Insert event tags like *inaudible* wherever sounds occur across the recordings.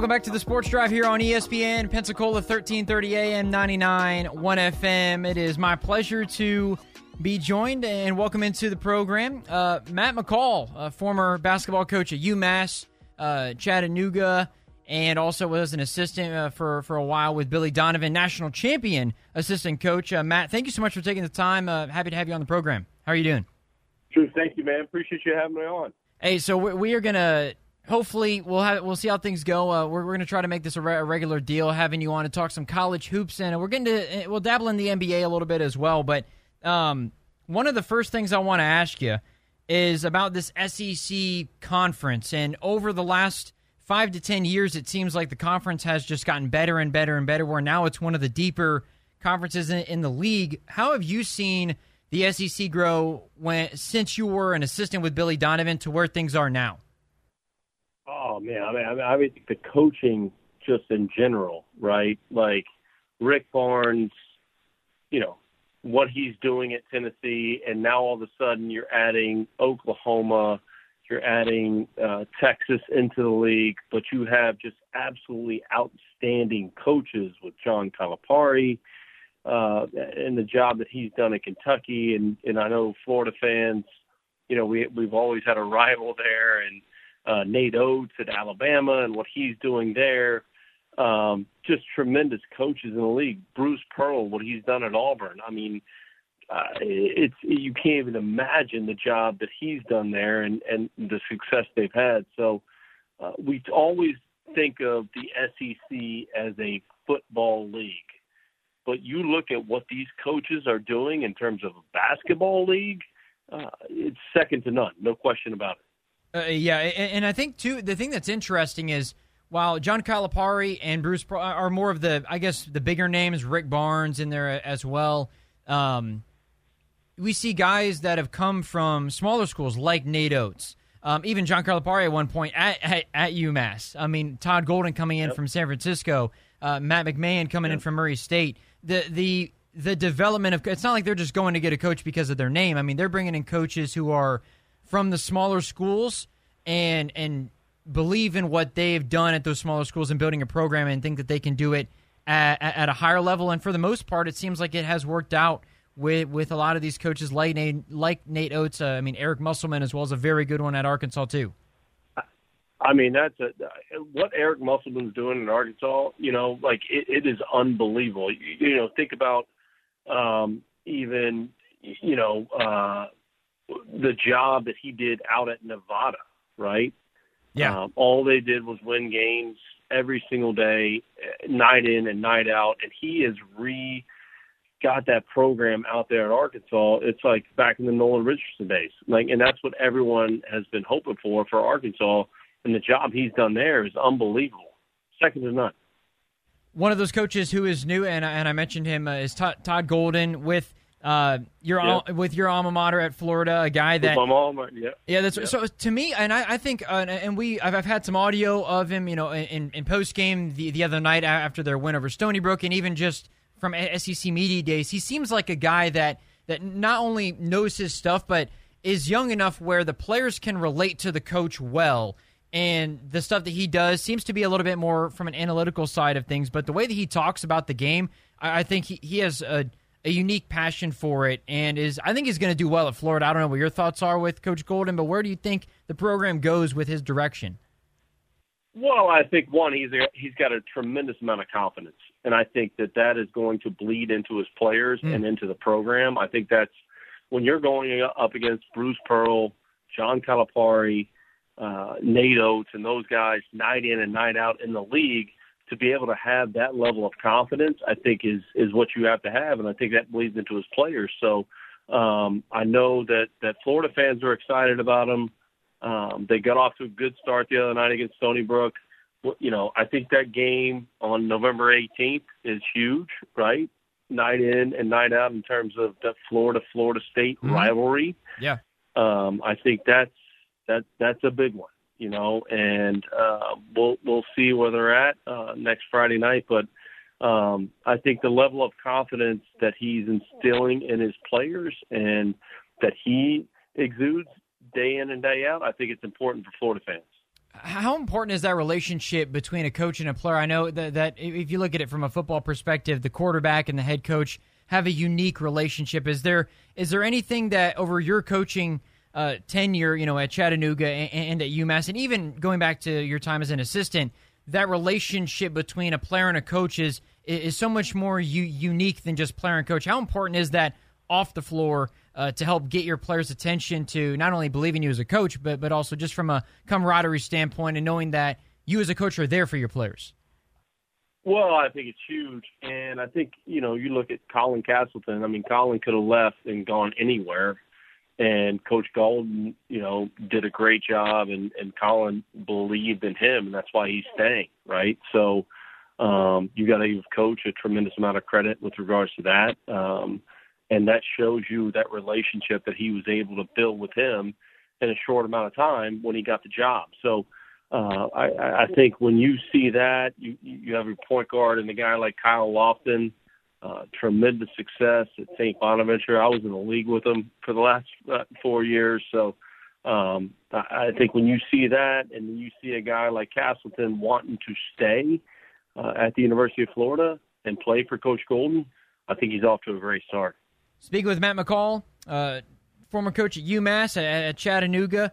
Welcome back to the Sports Drive here on ESPN, Pensacola, 1330 AM, 99 1 FM. It is my pleasure to be joined and welcome into the program uh, Matt McCall, a former basketball coach at UMass, uh, Chattanooga, and also was an assistant uh, for, for a while with Billy Donovan, national champion assistant coach. Uh, Matt, thank you so much for taking the time. Uh, happy to have you on the program. How are you doing? Drew. Thank you, man. Appreciate you having me on. Hey, so we, we are going to hopefully we'll have we'll see how things go. Uh, we're, we're going to try to make this a, re- a, regular deal, having you on to talk some college hoops, and we're going to we'll dabble in the NBA a little bit as well. But um, one of the first things I want to ask you is about this SEC conference, and over the last five to ten years, it seems like the conference has just gotten better and better and better. Where now it's one of the deeper conferences in, in the league. How have you seen? The SEC grow when since you were an assistant with Billy Donovan to where things are now. Oh man, I mean, I mean, I mean the coaching just in general, right? Like Rick Barnes, you know what he's doing at Tennessee, and now all of a sudden you're adding Oklahoma, you're adding uh, Texas into the league, but you have just absolutely outstanding coaches with John Calipari, uh, and the job that he's done in Kentucky, and and I know Florida fans, you know, we we've always had a rival there, and uh, Nate Oats at Alabama and what he's doing there. Um, just tremendous coaches in the league. Bruce Pearl, what he's done at Auburn. I mean, uh, it's you can't even imagine the job that he's done there and and the success they've had. So uh, we always think of the SEC as a football league, but you look at what these coaches are doing in terms of a basketball league. Uh, it's second to none, no question about it. Uh, yeah, and I think too the thing that's interesting is while John Calipari and Bruce are more of the I guess the bigger names, Rick Barnes in there as well. Um, we see guys that have come from smaller schools like Nate Oats. Um, even John Calipari at one point at, at, at, UMass. I mean, Todd Golden coming in yep. from San Francisco, uh, Matt McMahon coming yep. in from Murray State. The the the development of it's not like they're just going to get a coach because of their name. I mean, they're bringing in coaches who are from the smaller schools and and believe in what they've done at those smaller schools and building a program and think that they can do it at, at a higher level. And for the most part, it seems like it has worked out with with a lot of these coaches like Nate, like Nate Oats. Uh, I mean, Eric Musselman as well as a very good one at Arkansas too. I mean, that's a, what Eric Musselman's doing in Arkansas. You know, like it, it is unbelievable. You, you know, think about um, even you know uh, the job that he did out at Nevada, right? Yeah. Um, all they did was win games every single day, night in and night out, and he has re got that program out there at Arkansas. It's like back in the Nolan Richardson days, like, and that's what everyone has been hoping for for Arkansas. And the job he's done there is unbelievable, second to none. One of those coaches who is new, and, and I mentioned him, uh, is Todd, Todd Golden with uh, your yeah. with your alma mater at Florida, a guy that with my alma, yeah, yeah. That's so to me, and I, I think, uh, and we, I've, I've, had some audio of him, you know, in, in post game the the other night after their win over Stony Brook, and even just from SEC media days, he seems like a guy that that not only knows his stuff, but is young enough where the players can relate to the coach well. And the stuff that he does seems to be a little bit more from an analytical side of things, but the way that he talks about the game, I, I think he, he has a a unique passion for it and is I think he's going to do well at Florida. I don't know what your thoughts are with Coach Golden, but where do you think the program goes with his direction? Well, I think one he's a, he's got a tremendous amount of confidence, and I think that that is going to bleed into his players mm. and into the program. I think that's when you're going up against Bruce Pearl, John Calipari, uh, Nate Oats, and those guys night in and night out in the league to be able to have that level of confidence, I think is is what you have to have, and I think that bleeds into his players. So um, I know that that Florida fans are excited about him. Um, they got off to a good start the other night against Stony Brook. You know, I think that game on November 18th is huge, right? Night in and night out in terms of the Florida Florida State mm-hmm. rivalry. Yeah, um, I think that's that that's a big one you know, and uh, we'll we'll see where they're at uh, next Friday night. But um, I think the level of confidence that he's instilling in his players and that he exudes day in and day out, I think it's important for Florida fans. how important is that relationship between a coach and a player? I know that, that if you look at it from a football perspective, the quarterback and the head coach have a unique relationship. Is there is there anything that over your coaching uh, tenure, you know, at Chattanooga and, and, at UMass, and even going back to your time as an assistant, that relationship between a player and a coach is is so much more u- unique than just player and coach. How important is that off the floor uh, to help get your players' attention to not only believing you as a coach, but but also just from a camaraderie standpoint and knowing that you as a coach are there for your players? Well, I think it's huge, and I think you know you look at Colin Castleton. I mean, Colin could have left and gone anywhere, and Coach Golden, you know, did a great job, and and Colin believed in him, and that's why he's staying, right? So, um, you got to give Coach a tremendous amount of credit with regards to that. Um, and that shows you that relationship that he was able to build with him in a short amount of time when he got the job. So uh, I, I think when you see that, you you have your point guard and a guy like Kyle Lofton, uh, tremendous success at St. Bonaventure. I was in the league with them for the last uh, four years, so um, I, think when you see that, and you see a guy like Castleton wanting to stay uh, at the University of Florida and play for Coach Golden, I think he's off to a great start. Speaking with Matt McCall, uh, former coach at UMass at, at, Chattanooga,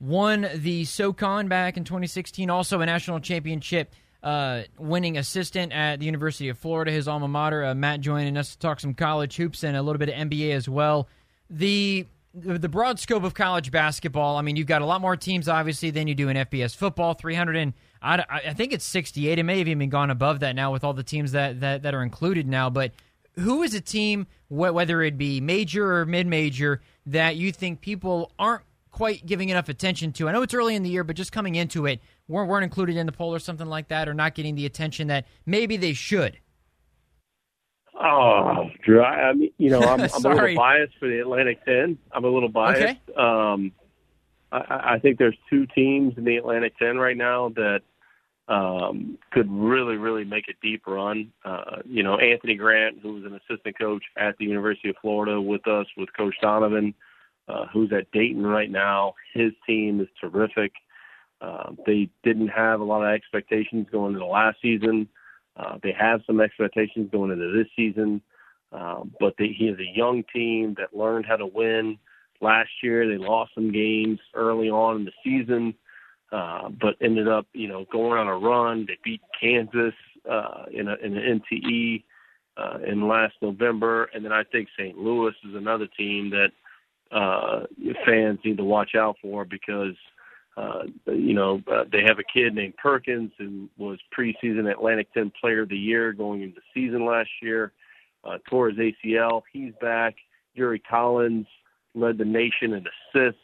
won the SoCon back in 2016, also a national championship uh, winning assistant at the University of Florida, his alma mater. Uh, Matt joining us to talk some college hoops and a little bit of NBA as well. The the broad scope of college basketball. I mean, you've got a lot more teams, obviously, than you do in FBS football. 300 and I, I think it's 68. It may have even gone above that now with all the teams that, that, that are included now. But who is a team, whether it be major or mid major, that you think people aren't quite giving enough attention to? I know it's early in the year, but just coming into it, weren't, weren't included in the poll or something like that, or not getting the attention that maybe they should. Oh, Drew, I mean, you know, *laughs* I'm, I'm a little biased for the Atlantic 10. I'm a little biased. Okay. Um, I, I think there's two teams in the Atlantic 10 right now that um, could really, really make a deep run. Uh, you know, Anthony Grant, who was an assistant coach at the University of Florida with us, with Coach Donovan, uh, who's at Dayton right now. His team is terrific. Uh, they didn't have a lot of expectations going into last season. Uh, they have some expectations going into this season, um, but they, he is a young team that learned how to win. Last year, they lost some games early on in the season uh, but ended up, you know, going on a run. They beat Kansas uh, in, a, in an NTE uh, in last November, and then I think St. Louis is another team that uh, fans need to watch out for because uh, you know uh, they have a kid named Perkins who was preseason Atlantic 10 Player of the Year going into season last year. Uh, tore his ACL. He's back. Yuri Collins led the nation in assists.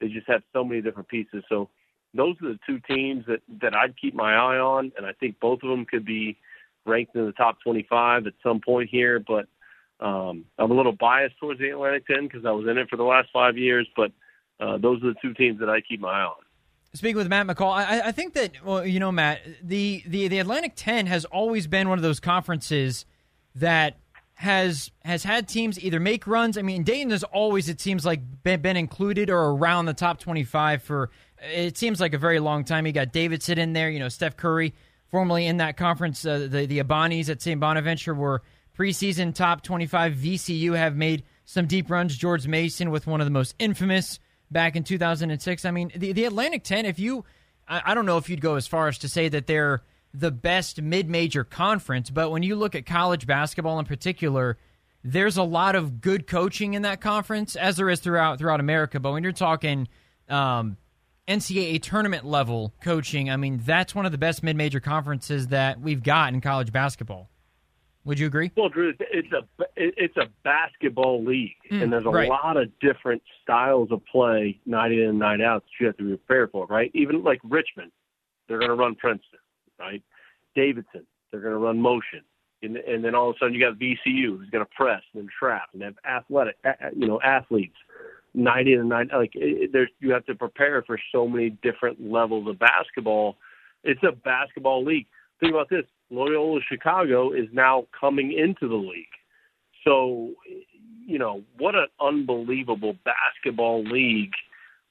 They just have so many different pieces. So those are the two teams that that I'd keep my eye on, and I think both of them could be ranked in the top 25 at some point here. But um, I'm a little biased towards the Atlantic 10 because I was in it for the last five years. But uh, those are the two teams that I keep my eye on. Speaking with Matt McCall, I, I think that well, you know, Matt, the, the the Atlantic 10 has always been one of those conferences that has has had teams either make runs. I mean, Dayton has always, it seems like, been, been included or around the top 25 for it seems like a very long time. You got Davidson in there, you know, Steph Curry, formerly in that conference. Uh, the the Bonnies at St. Bonaventure were preseason top 25. VCU have made some deep runs. George Mason with one of the most infamous back in 2006. I mean, the, the Atlantic 10, if you, I, I don't know if you'd go as far as to say that they're the best mid major conference, but when you look at college basketball in particular, there's a lot of good coaching in that conference, as there is throughout throughout America. But when you're talking um, NCAA tournament level coaching, I mean, that's one of the best mid major conferences that we've got in college basketball. Would you agree? Well, Drew, it's a it's a basketball league, mm, and there's a right. lot of different styles of play, night in and night out, that you have to be prepared for. Right? Even like Richmond, they're going to run Princeton. Right? Davidson, they're going to run motion, and, and then all of a sudden you got VCU who's going to press and then trap and have athletic, you know, athletes night in and night like it, there's you have to prepare for so many different levels of basketball. It's a basketball league. Think about this: Loyola Chicago is now coming into the league. So, you know, what an unbelievable basketball league,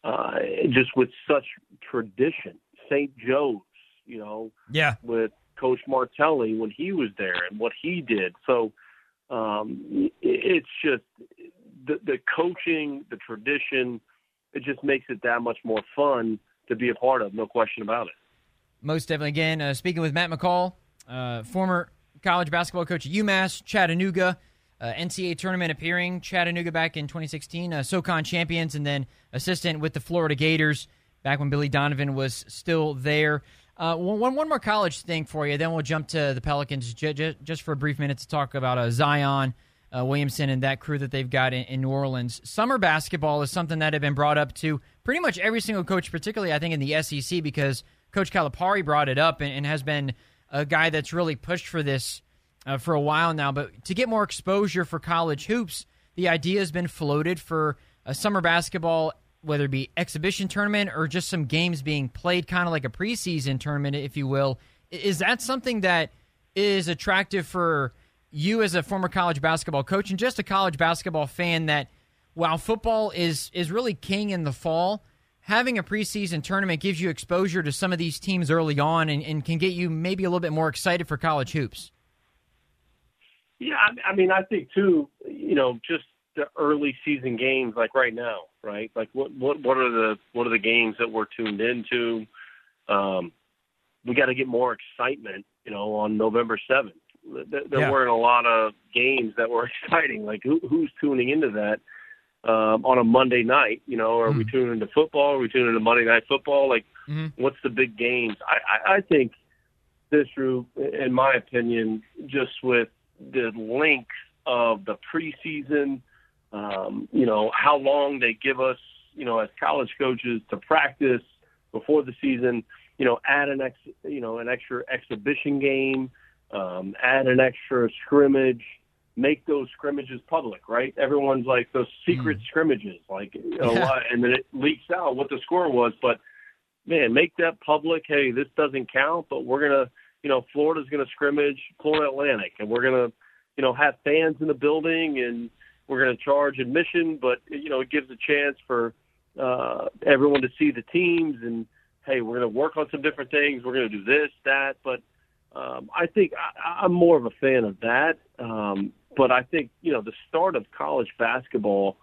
uh, just with such tradition. St. Joe's, you know, yeah, with Coach Martelli when he was there and what he did. So um, it's just the, the coaching, the tradition. It just makes it that much more fun to be a part of. No question about it. Most definitely. Again, uh, speaking with Matt McCall, uh, former college basketball coach at UMass, Chattanooga. Uh, NCAA tournament appearing, Chattanooga back in 2016, uh, SoCon champions, and then assistant with the Florida Gators back when Billy Donovan was still there. Uh, one, one more college thing for you, then we'll jump to the Pelicans j- j- just for a brief minute to talk about uh, Zion uh, Williamson and that crew that they've got in, in, New Orleans. Summer basketball is something that had been brought up to pretty much every single coach, particularly I think in the SEC, because Coach Calipari brought it up and, and has been a guy that's really pushed for this uh, for a while now. But to get more exposure for college hoops, the idea has been floated for a summer basketball, whether it be exhibition tournament or just some games being played, kind of like a preseason tournament, if you will. Is that something that is attractive for you as a former college basketball coach and just a college basketball fan that while football is is really king in the fall, having a preseason tournament gives you exposure to some of these teams early on and, and can get you maybe a little bit more excited for college hoops. Yeah, I mean, I think too. You know, just the early season games, like right now, right? Like what what what are the what are the games that we're tuned into? Um, we got to get more excitement, you know, on November seventh. There yeah. weren't a lot of games that were *laughs* exciting. Like who, who's tuning into that um, on a Monday night? You know, are mm. we tuning into football? Are we tuning into Monday night football? Like, mm-hmm. what's the big games? I, I, I think this, Drew, in my opinion, just with the length of the preseason, um, you know, how long they give us, you know, as college coaches to practice before the season, you know, add an ex, you know, an extra exhibition game, um, add an extra scrimmage, make those scrimmages public, right? Everyone's like those secret mm. scrimmages, like, you know, yeah. and then it leaks out what the score was, but man, make that public. Hey, this doesn't count, but we're gonna you know, Florida's going to scrimmage Florida Atlantic, and we're going to, you know, have fans in the building, and we're going to charge admission, but you know, it gives a chance for uh, everyone to see the teams, and hey, we're going to work on some different things. We're going to do this, that, but um, I think I, I'm more of a fan of that. Um, but I think you know, the start of college basketball,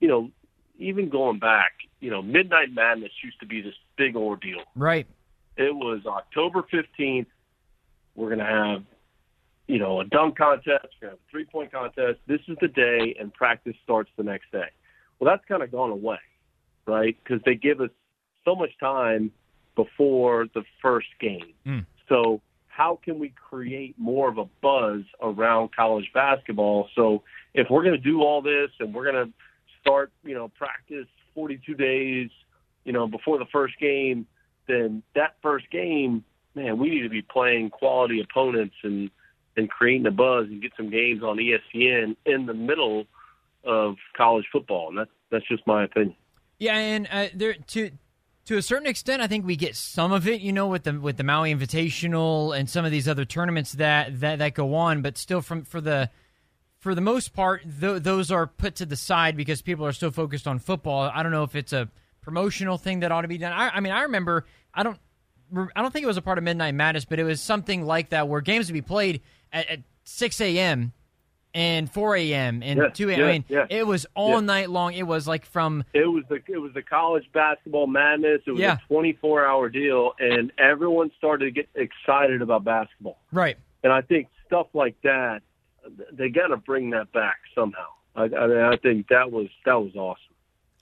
you know, even going back, you know, Midnight Madness used to be this big ordeal. Right. It was October 15th we're going to have, you know, a dunk contest. We're to have a three point contest. This is the day, and practice starts the next day. Well, that's kind of gone away, right? Because they give us so much time before the first game. Mm. So, how can we create more of a buzz around college basketball? So, if we're going to do all this and we're going to start, you know, practice 42 days, you know, before the first game, then that first game man, we need to be playing quality opponents and and creating a buzz and get some games on ESPN in the middle of college football, and that's that's just my opinion. Yeah, and uh, there to to a certain extent, I think we get some of it, you know, with the with the Maui Invitational and some of these other tournaments that that, that go on. But still, from for the for the most part, th- those are put to the side because people are so focused on football. I don't know if it's a promotional thing that ought to be done. I, I mean, I remember I don't I don't think it was a part of Midnight Madness, but it was something like that where games would be played at, at 6 a.m. and 4 a.m. and yes, 2 a.m. Yes, I mean, yes, it was all night long. It was like from it was the it was the college basketball madness. It was yeah. a 24 hour deal, and everyone started to get excited about basketball. Right. And I think stuff like that, they got to bring that back somehow. I, I, mean, I think that was that was awesome.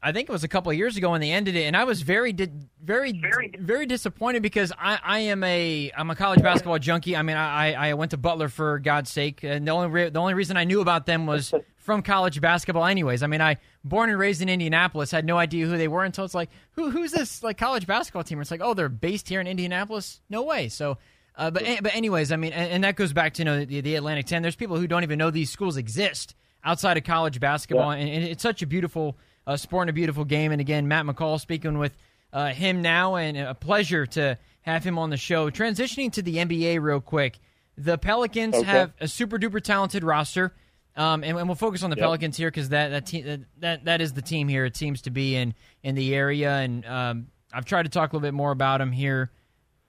I think it was a couple of years ago when they ended it, and I was very, di- very, very, very disappointed because I, I am a I'm a college basketball junkie. I mean, I, I went to Butler for God's sake, and the only re- the only reason I knew about them was *laughs* from college basketball. Anyways, I mean, I born and raised in Indianapolis, had no idea who they were until it's like, who who's this like college basketball team? It's like, oh, they're based here in Indianapolis. No way. So. Uh, but but anyways, I mean, and, and, that goes back to you know the, the, Atlantic Ten. There's people who don't even know these schools exist outside of college basketball, yeah. and, and it's such a beautiful uh, sport and a beautiful game. And again, Matt McCall speaking with uh, him now, and a pleasure to have him on the show. Transitioning to the NBA real quick, the Pelicans okay. have a super duper talented roster. Um, and, and, we'll focus on the yep. Pelicans here because that that, te- that that is the team here. It seems to be in in the area, and um, I've tried to talk a little bit more about them here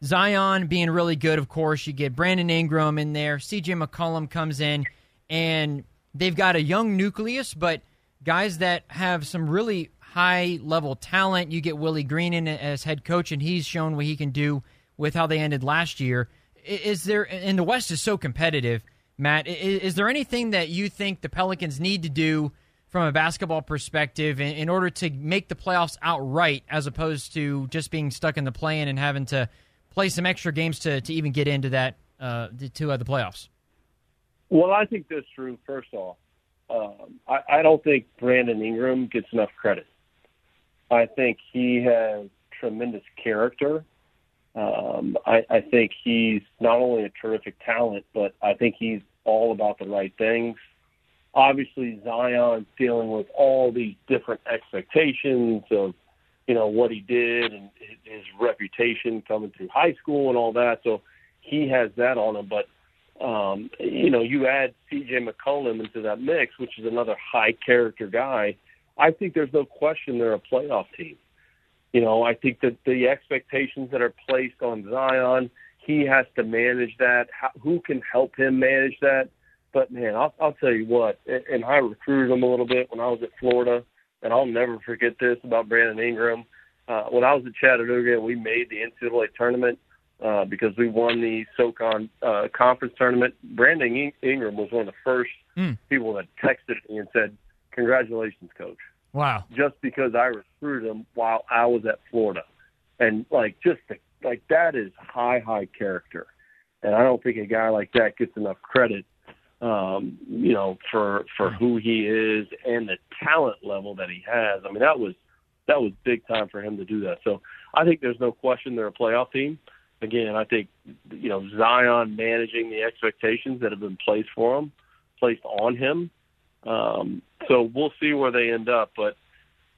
Zion being really good, of course. You get Brandon Ingram in there. CJ McCollum comes in, and they've got a young nucleus, but guys that have some really high level talent. You get Willie Green in as head coach, and he's shown what he can do with how they ended last year. Is there, and the West is so competitive, Matt, is there anything that you think the Pelicans need to do from a basketball perspective in, in order to make the playoffs outright as opposed to just being stuck in the play-in and having to play some extra games to, to even get into that uh, to uh, the playoffs? Well, I think this, Drew. First off, um, I, I don't think Brandon Ingram gets enough credit. I think he has tremendous character. Um, I, I think he's not only a terrific talent, but I think he's all about the right things. Obviously, Zion's dealing with all these different expectations of, you know, what he did and his reputation coming through high school and all that. So he has that on him. But, um, you know, you add C.J. McCollum into that mix, which is another high character guy. I think there's no question they're a playoff team. You know, I think that the expectations that are placed on Zion, he has to manage that. How, who can help him manage that? But man, I'll, I'll tell you what, and I recruited him a little bit when I was at Florida, and I'll never forget this about Brandon Ingram. Uh, when I was at Chattanooga, and we made the NCAA tournament uh, because we won the SoCon uh, conference tournament. Brandon Ingram was one of the first mm. people that texted me and said, "Congratulations, coach." Wow. Just because I recruited him while I was at Florida. And like just the, like that is high, high character. And I don't think a guy like that gets enough credit um, you know, for for who he is and the talent level that he has. I mean, that was that was big time for him to do that. So I think there's no question they're a playoff team. Again, I think you know Zion managing the expectations that have been placed for him, placed on him, um, so we'll see where they end up. But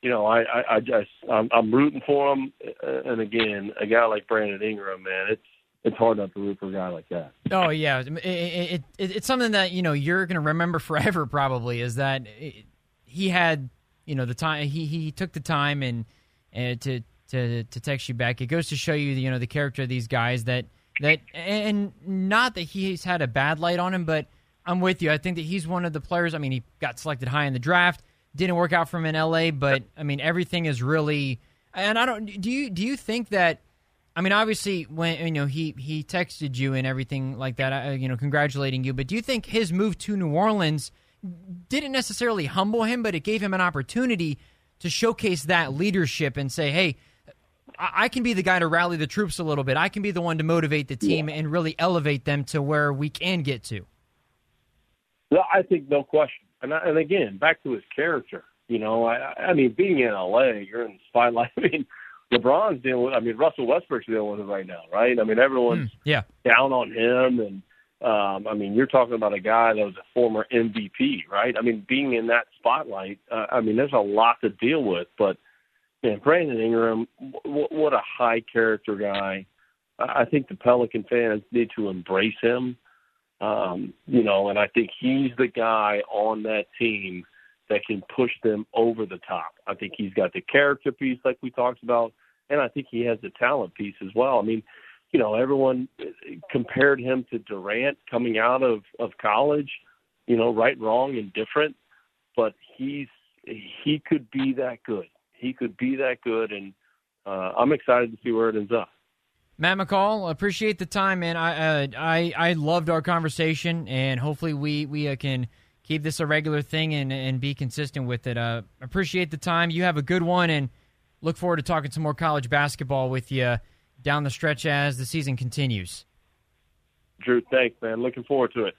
you know, I, I, I just I'm, I'm rooting for them. And again, a guy like Brandon Ingram, man, it's it's hard not to root for a guy like that. Oh yeah, it, it, it, it's something that you know you're going to remember *laughs* forever. Probably is that he had you know the time he he took the time and uh, to to to text you back. It goes to show you you know the character of these guys that that and not that he's had a bad light on him, but I'm with you. I think that he's one of the players. I mean, he got selected high in the draft. Didn't work out for him in LA, but I mean, everything is really. And I don't. Do you do you think that? I mean, obviously, when you know he he texted you and everything like that, uh, you know, congratulating you. But do you think his move to New Orleans didn't necessarily humble him, but it gave him an opportunity to showcase that leadership and say, "Hey, I can be the guy to rally the troops a little bit. I can be the one to motivate the team yeah. and really elevate them to where we can get to." Well, I think no question. And I, and again, back to his character. You know, I I mean, being in LA, you're in the spotlight. *laughs* I mean, LeBron's dealing with. I mean, Russell Westbrook's dealing with it right now, right? I mean, everyone's mm, yeah down on him, and um, I mean, you're talking about a guy that was a former MVP, right? I mean, being in that spotlight. Uh, I mean, there's a lot to deal with, but man, Brandon Ingram, w- what a high character guy. I think the Pelican fans need to embrace him. Um, you know, and I think he's the guy on that team that can push them over the top. I think he's got the character piece, like we talked about, and I think he has the talent piece as well. I mean, you know, everyone compared him to Durant coming out of of college. You know, right, wrong, and different, but he's he could be that good. He could be that good, and uh, I'm excited to see where it ends up. Matt McCall, appreciate the time, man. I uh, I I loved our conversation, and hopefully we we uh, can keep this a regular thing and and be consistent with it. Uh, appreciate the time. You have a good one, and look forward to talking some more college basketball with you down the stretch as the season continues. Drew, thanks, man. Looking forward to it.